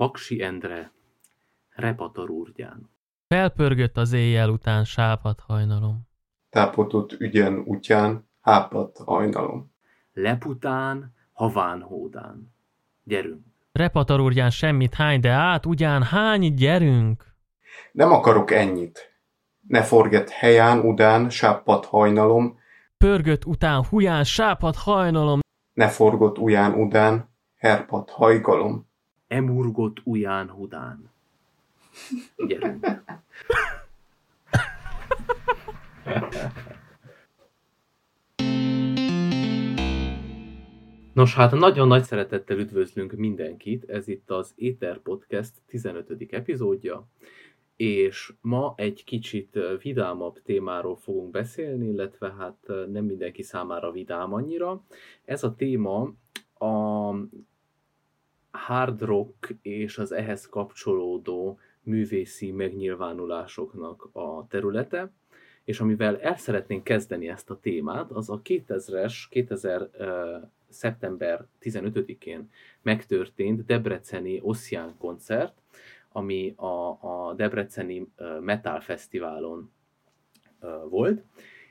Paksi Endre, Repatar úrgyán. Felpörgött az éjjel után sápat hajnalom. Tápotott ügyen útján, hápat hajnalom. Lepután, haván hódán. Gyerünk. Repatar úrgyán semmit hány, de át ugyan hány gyerünk. Nem akarok ennyit. Ne forget helyán udán, sápat hajnalom. Pörgött után huján sápat hajnalom. Ne forgott uján udán, herpat hajgalom. Emurgott uján hudán. Gyerünk. Nos, hát nagyon nagy szeretettel üdvözlünk mindenkit, ez itt az Éter Podcast 15. epizódja, és ma egy kicsit vidámabb témáról fogunk beszélni, illetve hát nem mindenki számára vidám annyira. Ez a téma a hard rock és az ehhez kapcsolódó művészi megnyilvánulásoknak a területe, és amivel el szeretnénk kezdeni ezt a témát, az a 2000-es, 2000 uh, szeptember 15-én megtörtént Debreceni Ossian koncert, ami a, a Debreceni Metal Fesztiválon volt,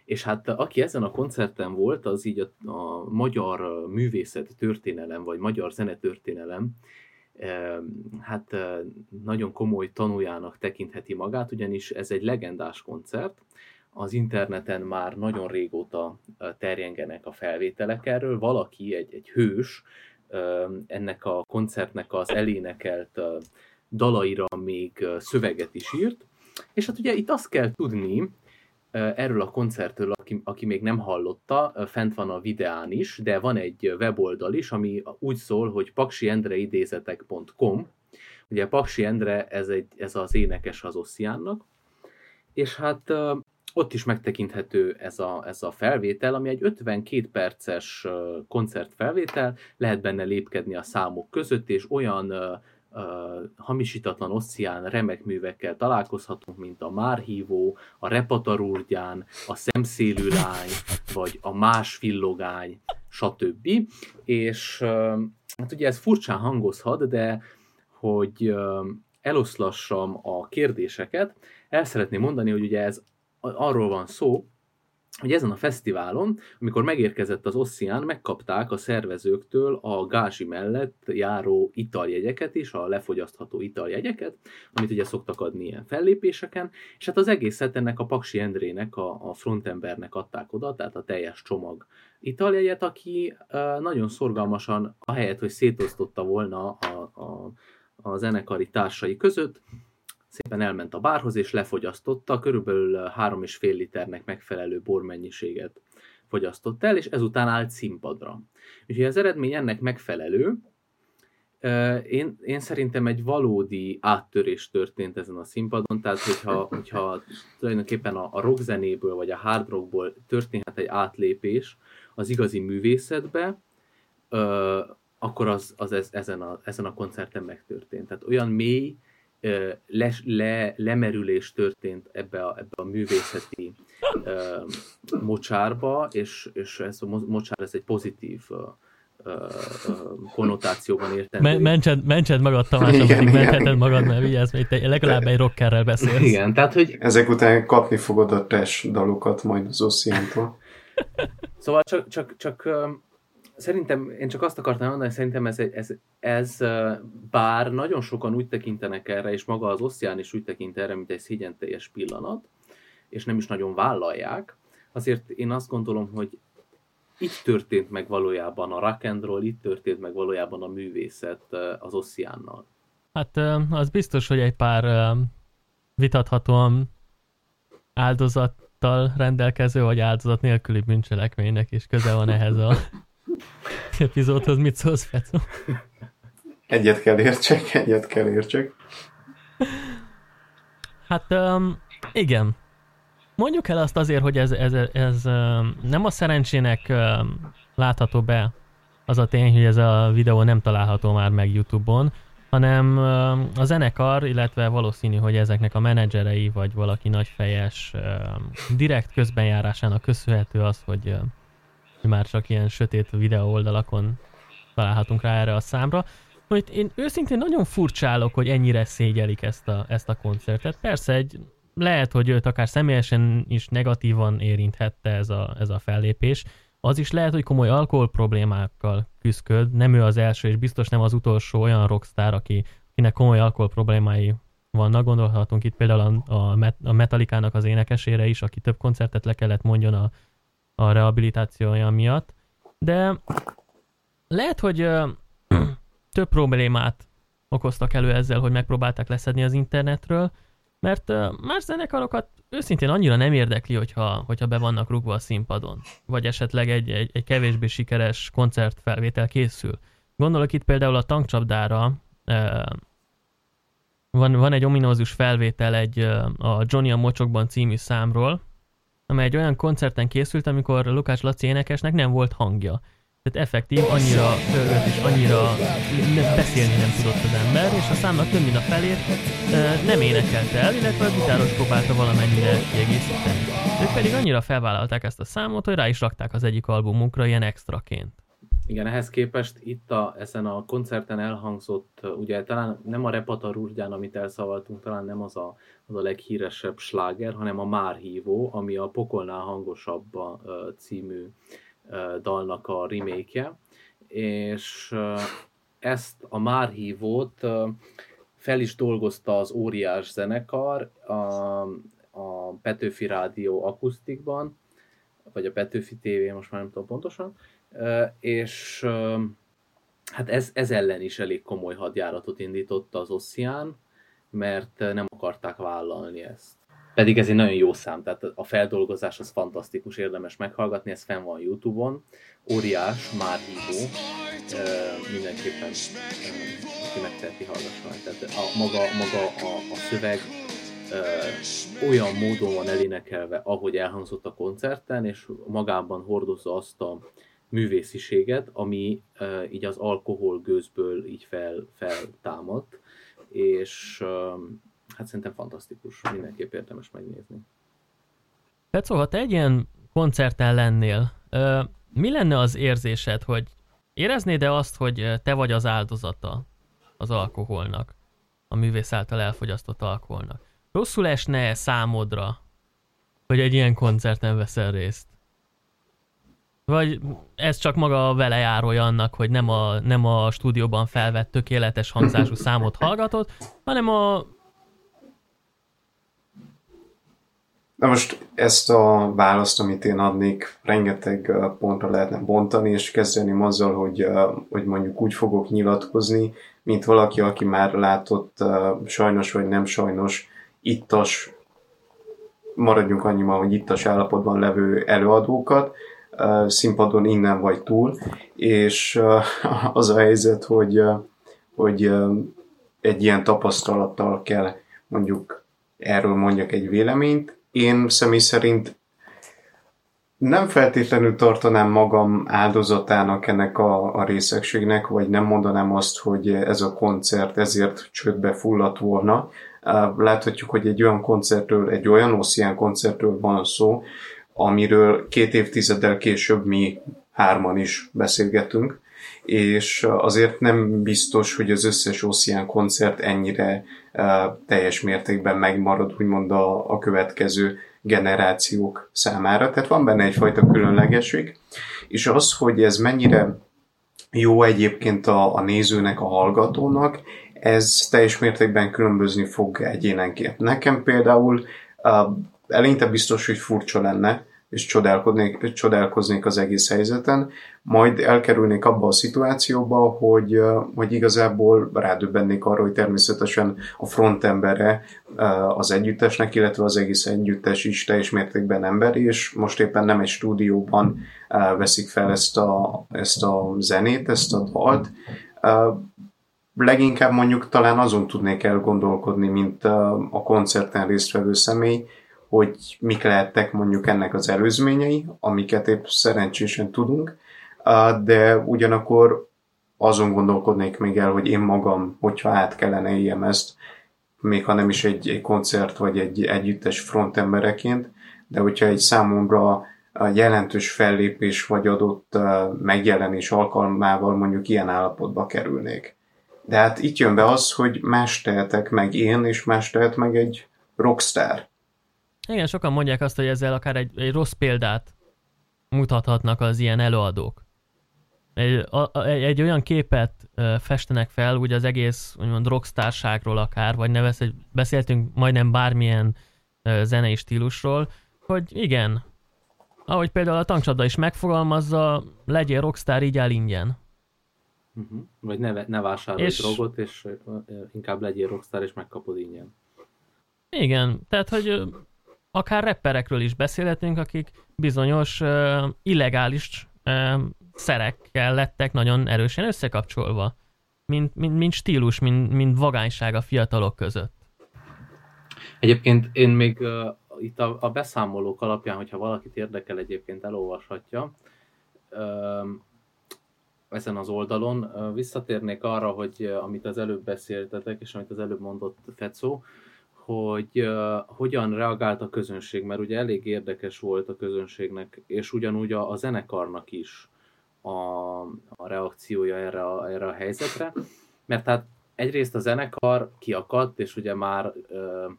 és hát aki ezen a koncerten volt, az így a, a magyar művészet történelem, vagy magyar zenetörténelem hát nagyon komoly tanújának tekintheti magát, ugyanis ez egy legendás koncert, az interneten már nagyon régóta terjengenek a felvételek erről, valaki, egy, egy hős ennek a koncertnek az elénekelt dalaira még szöveget is írt, és hát ugye itt azt kell tudni, erről a koncertről, aki, aki még nem hallotta, fent van a videán is, de van egy weboldal is, ami úgy szól, hogy paksiendreidézetek.com. Ugye Paksi Endre, ez, egy, ez az énekes az Ossiánnak, és hát ott is megtekinthető ez a, ez a felvétel, ami egy 52 perces koncertfelvétel, lehet benne lépkedni a számok között, és olyan hamisítatlan osszián remek művekkel találkozhatunk, mint a Márhívó, a Repatarúrgyán, a Szemszélű lány, vagy a Más fillogány, stb. És hát ugye ez furcsán hangozhat, de hogy eloszlassam a kérdéseket, el szeretném mondani, hogy ugye ez arról van szó, hogy ezen a fesztiválon, amikor megérkezett az Ossian, megkapták a szervezőktől a gázsi mellett járó italjegyeket is, a lefogyasztható italjegyeket, amit ugye szoktak adni ilyen fellépéseken, és hát az egészet ennek a Paksi Endrének, a, a frontembernek adták oda, tehát a teljes csomag italjegyet, aki nagyon szorgalmasan, ahelyett, hogy szétosztotta volna a, a, a zenekari társai között, szépen elment a bárhoz, és lefogyasztotta, körülbelül 3,5 liternek megfelelő bormennyiséget fogyasztott el, és ezután állt színpadra. Úgyhogy az eredmény ennek megfelelő, én, én szerintem egy valódi áttörés történt ezen a színpadon, tehát hogyha, hogyha tulajdonképpen a, a rockzenéből vagy a hard rockból történhet egy átlépés az igazi művészetbe, akkor az, az ez, ezen, a, ezen a koncerten megtörtént. Tehát olyan mély, le, le, lemerülés történt ebbe a, ebbe a művészeti uh, mocsárba, és, és ez a mocsár ez egy pozitív uh, uh, konnotációban értem. Men, mentsed, mentsed magad, Tamás, ameddig mentheted magad, mert vigyázz, mert te legalább egy rockerrel beszélsz. Igen, tehát, hogy... Ezek után kapni fogod a trash dalokat majd az Ossiantól. Szóval csak, csak, csak Szerintem, én csak azt akartam mondani, szerintem ez, ez, ez, bár nagyon sokan úgy tekintenek erre, és maga az Ossian is úgy tekint erre, mint egy szégyen teljes pillanat, és nem is nagyon vállalják, azért én azt gondolom, hogy itt történt meg valójában a rock and roll, itt történt meg valójában a művészet az Ossiannal. Hát az biztos, hogy egy pár vitathatóan áldozattal rendelkező, vagy áldozat nélküli bűncselekménynek is köze van ehhez a epizódhoz mit szólsz, Fecó? Egyet kell értsek, egyet kell értsek. Hát um, igen. Mondjuk el azt azért, hogy ez, ez, ez um, nem a szerencsének um, látható be az a tény, hogy ez a videó nem található már meg YouTube-on, hanem um, a zenekar, illetve valószínű, hogy ezeknek a menedzserei, vagy valaki nagyfejes um, direkt közbenjárásának köszönhető az, hogy um, már csak ilyen sötét videó oldalakon találhatunk rá erre a számra. hogy én őszintén nagyon furcsálok, hogy ennyire szégyelik ezt a, ezt a koncertet. Persze egy, lehet, hogy őt akár személyesen is negatívan érinthette ez a, ez a fellépés. Az is lehet, hogy komoly alkohol problémákkal küzdköd. Nem ő az első, és biztos nem az utolsó olyan rockstar, aki, akinek komoly alkohol problémái vannak. Gondolhatunk itt például a, a, a Metallica-nak az énekesére is, aki több koncertet le kellett mondjon a, a rehabilitációja miatt. De lehet, hogy több problémát okoztak elő ezzel, hogy megpróbálták leszedni az internetről, mert más zenekarokat őszintén annyira nem érdekli, hogyha, hogyha be vannak rúgva a színpadon, vagy esetleg egy, egy, egy kevésbé sikeres koncertfelvétel készül. Gondolok itt például a tankcsapdára, van, van egy ominózus felvétel egy a Johnny a Mocsokban című számról, amely egy olyan koncerten készült, amikor Lukács Laci énekesnek nem volt hangja. Tehát effektív, annyira őt is annyira beszélni nem tudott az ember, és a számnak több mint a felét nem énekelte el, illetve a gitáros próbálta valamennyire kiegészíteni. Ők pedig annyira felvállalták ezt a számot, hogy rá is rakták az egyik albumukra ilyen extraként. Igen, ehhez képest itt a, ezen a koncerten elhangzott, ugye talán nem a Repatar Urgyán, amit elszavaltunk, talán nem az a, az a leghíresebb sláger, hanem a Márhívó, ami a Pokolnál hangosabb című dalnak a remake és ezt a Márhívót fel is dolgozta az óriás zenekar a, a Petőfi Rádió akusztikban, vagy a Petőfi TV, most már nem tudom pontosan, és hát ez, ez ellen is elég komoly hadjáratot indította az Ossian, mert nem akarták vállalni ezt. Pedig ez egy nagyon jó szám, tehát a feldolgozás az fantasztikus, érdemes meghallgatni, ez fenn van Youtube-on, óriás, már hívó, mindenképpen aki megteheti, hallgasson. Tehát a, maga, maga a, a szöveg olyan módon van elénekelve, ahogy elhangzott a koncerten, és magában hordozza azt a művésziséget, ami így az alkohol gőzből így fel, feltámadt, és hát szerintem fantasztikus, mindenképp érdemes megnézni. Petszó, ha te egy ilyen koncerten lennél, mi lenne az érzésed, hogy éreznéd-e azt, hogy te vagy az áldozata az alkoholnak, a művész által elfogyasztott alkoholnak? Rosszul esne számodra, hogy egy ilyen koncerten veszel részt? Vagy ez csak maga a velejárója annak, hogy nem a, nem a stúdióban felvett tökéletes hangzású számot hallgatott, hanem a Na most ezt a választ, amit én adnék, rengeteg pontra lehetne bontani, és kezdeni azzal, hogy, hogy mondjuk úgy fogok nyilatkozni, mint valaki, aki már látott sajnos vagy nem sajnos ittas, maradjunk annyiban, hogy ittas állapotban levő előadókat, színpadon innen vagy túl, és az a helyzet, hogy, hogy egy ilyen tapasztalattal kell mondjuk erről mondjak egy véleményt, én személy szerint nem feltétlenül tartanám magam áldozatának ennek a, a részegségnek, vagy nem mondanám azt, hogy ez a koncert ezért csődbe fulladt volna. Láthatjuk, hogy egy olyan koncertről, egy olyan Ossian koncertről van szó, amiről két évtizeddel később mi hárman is beszélgetünk, és azért nem biztos, hogy az összes Ossian koncert ennyire teljes mértékben megmarad, úgymond a, a következő generációk számára. Tehát van benne egyfajta különlegesség, és az, hogy ez mennyire jó egyébként a, a nézőnek, a hallgatónak, ez teljes mértékben különbözni fog egyénenként. Nekem például uh, eleinte biztos, hogy furcsa lenne, és csodálkoznék, csodálkoznék az egész helyzeten, majd elkerülnék abba a szituációba, hogy, hogy igazából rádöbbennék arra, hogy természetesen a frontembere az együttesnek, illetve az egész együttes is teljes mértékben ember, és most éppen nem egy stúdióban veszik fel ezt a, ezt a zenét, ezt a dalt, leginkább mondjuk talán azon tudnék elgondolkodni, mint a koncerten résztvevő személy, hogy mik lehettek mondjuk ennek az előzményei, amiket épp szerencsésen tudunk, de ugyanakkor azon gondolkodnék még el, hogy én magam, hogyha át kellene éljem ezt, még ha nem is egy, egy koncert vagy egy együttes frontembereként, de hogyha egy számomra jelentős fellépés vagy adott megjelenés alkalmával mondjuk ilyen állapotba kerülnék. De hát itt jön be az, hogy más tehetek meg én, és más tehet meg egy rockstar. Igen, sokan mondják azt, hogy ezzel akár egy, egy rossz példát mutathatnak az ilyen előadók. Egy, a, egy, olyan képet festenek fel, úgy az egész úgymond rockstárságról akár, vagy nevez, beszéltünk majdnem bármilyen zenei stílusról, hogy igen, ahogy például a tankcsapda is megfogalmazza, legyél rockstar, így el ingyen. Uh-huh. Vagy ne, ne vásárolj és... drogot, és inkább legyél rockstar, és megkapod ingyen. Igen, tehát, hogy akár rapperekről is beszélhetünk, akik bizonyos uh, illegális uh, szerekkel lettek nagyon erősen összekapcsolva, mint, mint, mint stílus, mint, mint vagányság a fiatalok között. Egyébként én még uh, itt a, a beszámolók alapján, hogyha valakit érdekel, egyébként elolvashatja, uh, ezen az oldalon. Uh, visszatérnék arra, hogy uh, amit az előbb beszéltetek, és amit az előbb mondott Fecó, hogy uh, hogyan reagált a közönség, mert ugye elég érdekes volt a közönségnek, és ugyanúgy a, a zenekarnak is a, a reakciója erre a, erre a helyzetre, mert hát egyrészt a zenekar kiakadt, és ugye már uh,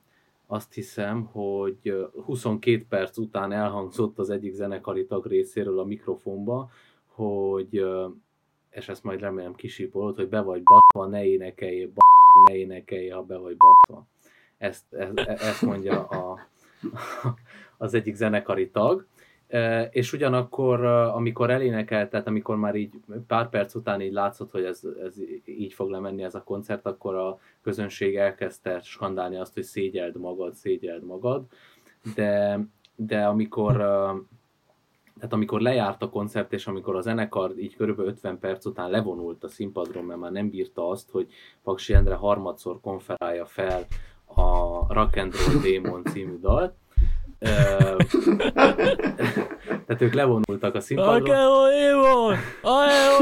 azt hiszem, hogy 22 perc után elhangzott az egyik zenekari tag részéről a mikrofonba, hogy, és ezt majd remélem kisípolod, hogy be vagy batva, ne énekelj, ne énekelj, ha be vagy batva ezt, ezt, mondja a, az egyik zenekari tag. E, és ugyanakkor, amikor elénekelt, tehát amikor már így pár perc után így látszott, hogy ez, ez így fog lemenni ez a koncert, akkor a közönség elkezdte skandálni azt, hogy szégyeld magad, szégyeld magad, de, de amikor tehát amikor lejárt a koncert, és amikor a zenekar így körülbelül 50 perc után levonult a színpadról, mert már nem bírta azt, hogy Paksi Endre harmadszor konferálja fel a Rock and Roll Demon című dalt. tehát ők levonultak a színpadról. Demon!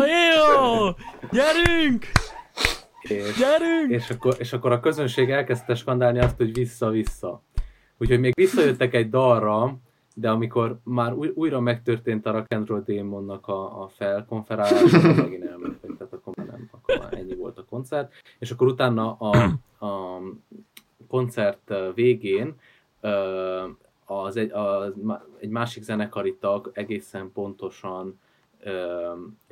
Demon! Gyerünk! És, Gyerünk! És akkor, és akkor a közönség elkezdte skandálni azt, hogy vissza-vissza. Úgyhogy még visszajöttek egy dalra, de amikor már új, újra megtörtént a Rock and Roll Demonnak a, a felkonferálása, megint elmentek, tehát akkor már nem, akkor már ennyi volt a koncert. És akkor utána a, a koncert végén az egy, az, egy másik zenekari tag egészen pontosan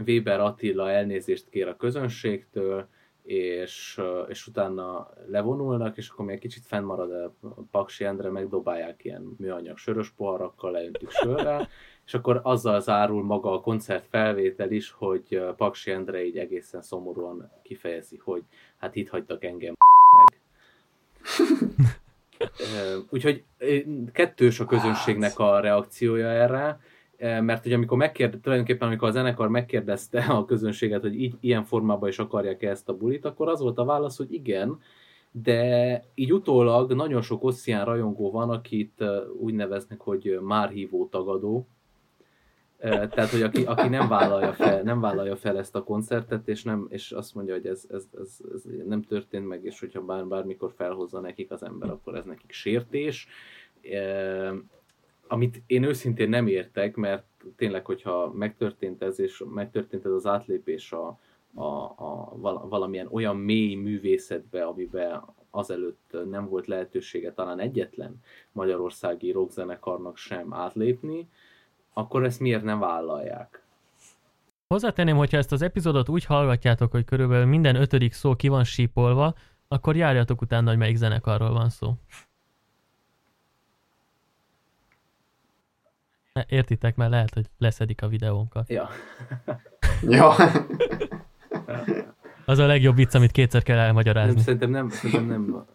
Weber Attila elnézést kér a közönségtől, és, és utána levonulnak, és akkor még kicsit fennmarad a Paksi Endre, megdobálják ilyen műanyag sörös poharakkal, leöntik sörrel, és akkor azzal zárul maga a koncert felvétel is, hogy Paksi Endre így egészen szomorúan kifejezi, hogy hát itt hagytak engem meg. Úgyhogy kettős a közönségnek a reakciója erre, mert ugye amikor megkérde, tulajdonképpen amikor a zenekar megkérdezte a közönséget, hogy így, ilyen formában is akarják -e ezt a bulit, akkor az volt a válasz, hogy igen, de így utólag nagyon sok osszián rajongó van, akit úgy neveznek, hogy már hívó tagadó, tehát, hogy aki, aki nem, vállalja fel, nem vállalja fel ezt a koncertet, és, nem, és azt mondja, hogy ez, ez, ez, ez nem történt meg, és hogyha bár, bármikor felhozza nekik az ember, akkor ez nekik sértés. Amit én őszintén nem értek, mert tényleg, hogyha megtörtént ez, és megtörtént ez az átlépés a, a, a valamilyen olyan mély művészetbe, amiben azelőtt nem volt lehetősége talán egyetlen magyarországi rockzenekarnak sem átlépni, akkor ezt miért nem vállalják? Hozzátenném, hogyha ezt az epizódot úgy hallgatjátok, hogy körülbelül minden ötödik szó ki van sípolva, akkor járjatok utána, hogy melyik zenekarról van szó. Értitek, mert lehet, hogy leszedik a videónkat. Ja. ja. Az a legjobb vicc, amit kétszer kell elmagyarázni. Nem, szerintem nem, szerintem nem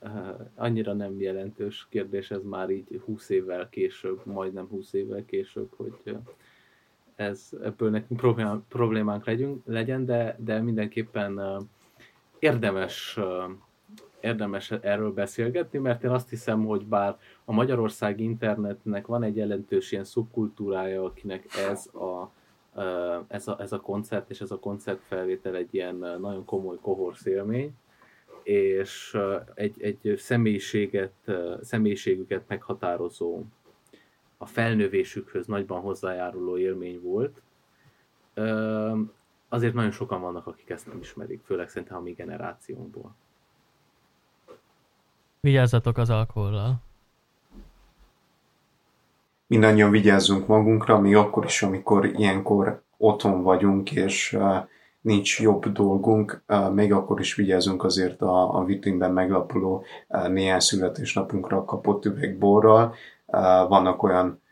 uh, annyira nem jelentős kérdés ez már így 20 évvel később, majdnem 20 évvel később, hogy uh, ez ebből nekünk problém, problémánk legyünk, legyen, de, de mindenképpen uh, érdemes érdemes erről beszélgetni, mert én azt hiszem, hogy bár a Magyarország internetnek van egy jelentős ilyen szubkultúrája, akinek ez a ez a, ez a koncert és ez a koncertfelvétel egy ilyen nagyon komoly kohorsz és egy, egy személyiséget, személyiségüket meghatározó, a felnövésükhöz nagyban hozzájáruló élmény volt. azért nagyon sokan vannak, akik ezt nem ismerik, főleg szerintem a mi generációnkból. Vigyázzatok az alkohollal. Mindannyian vigyázzunk magunkra, még akkor is, amikor ilyenkor otthon vagyunk, és nincs jobb dolgunk, még akkor is vigyázunk azért a, a vitrínben meglapuló néhány születésnapunkra kapott üvegborral. Vannak olyan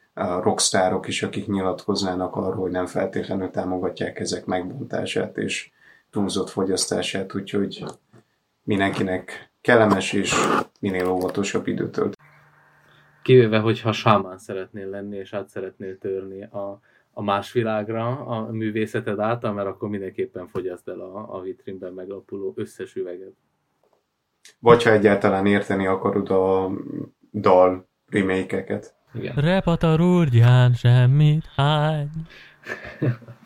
rockstárok is, akik nyilatkoznának arról, hogy nem feltétlenül támogatják ezek megbontását és túlzott fogyasztását, úgyhogy mindenkinek kellemes és minél óvatosabb időt tölt. Kivéve, hogyha sámán szeretnél lenni, és át szeretnél törni a, a más világra a művészeted által, mert akkor mindenképpen fogyaszt el a, a vitrínben meglapuló összes üveget. Vagy ha egyáltalán érteni akarod a dal remake-eket. Igen. Repatar úrgyán semmit hány.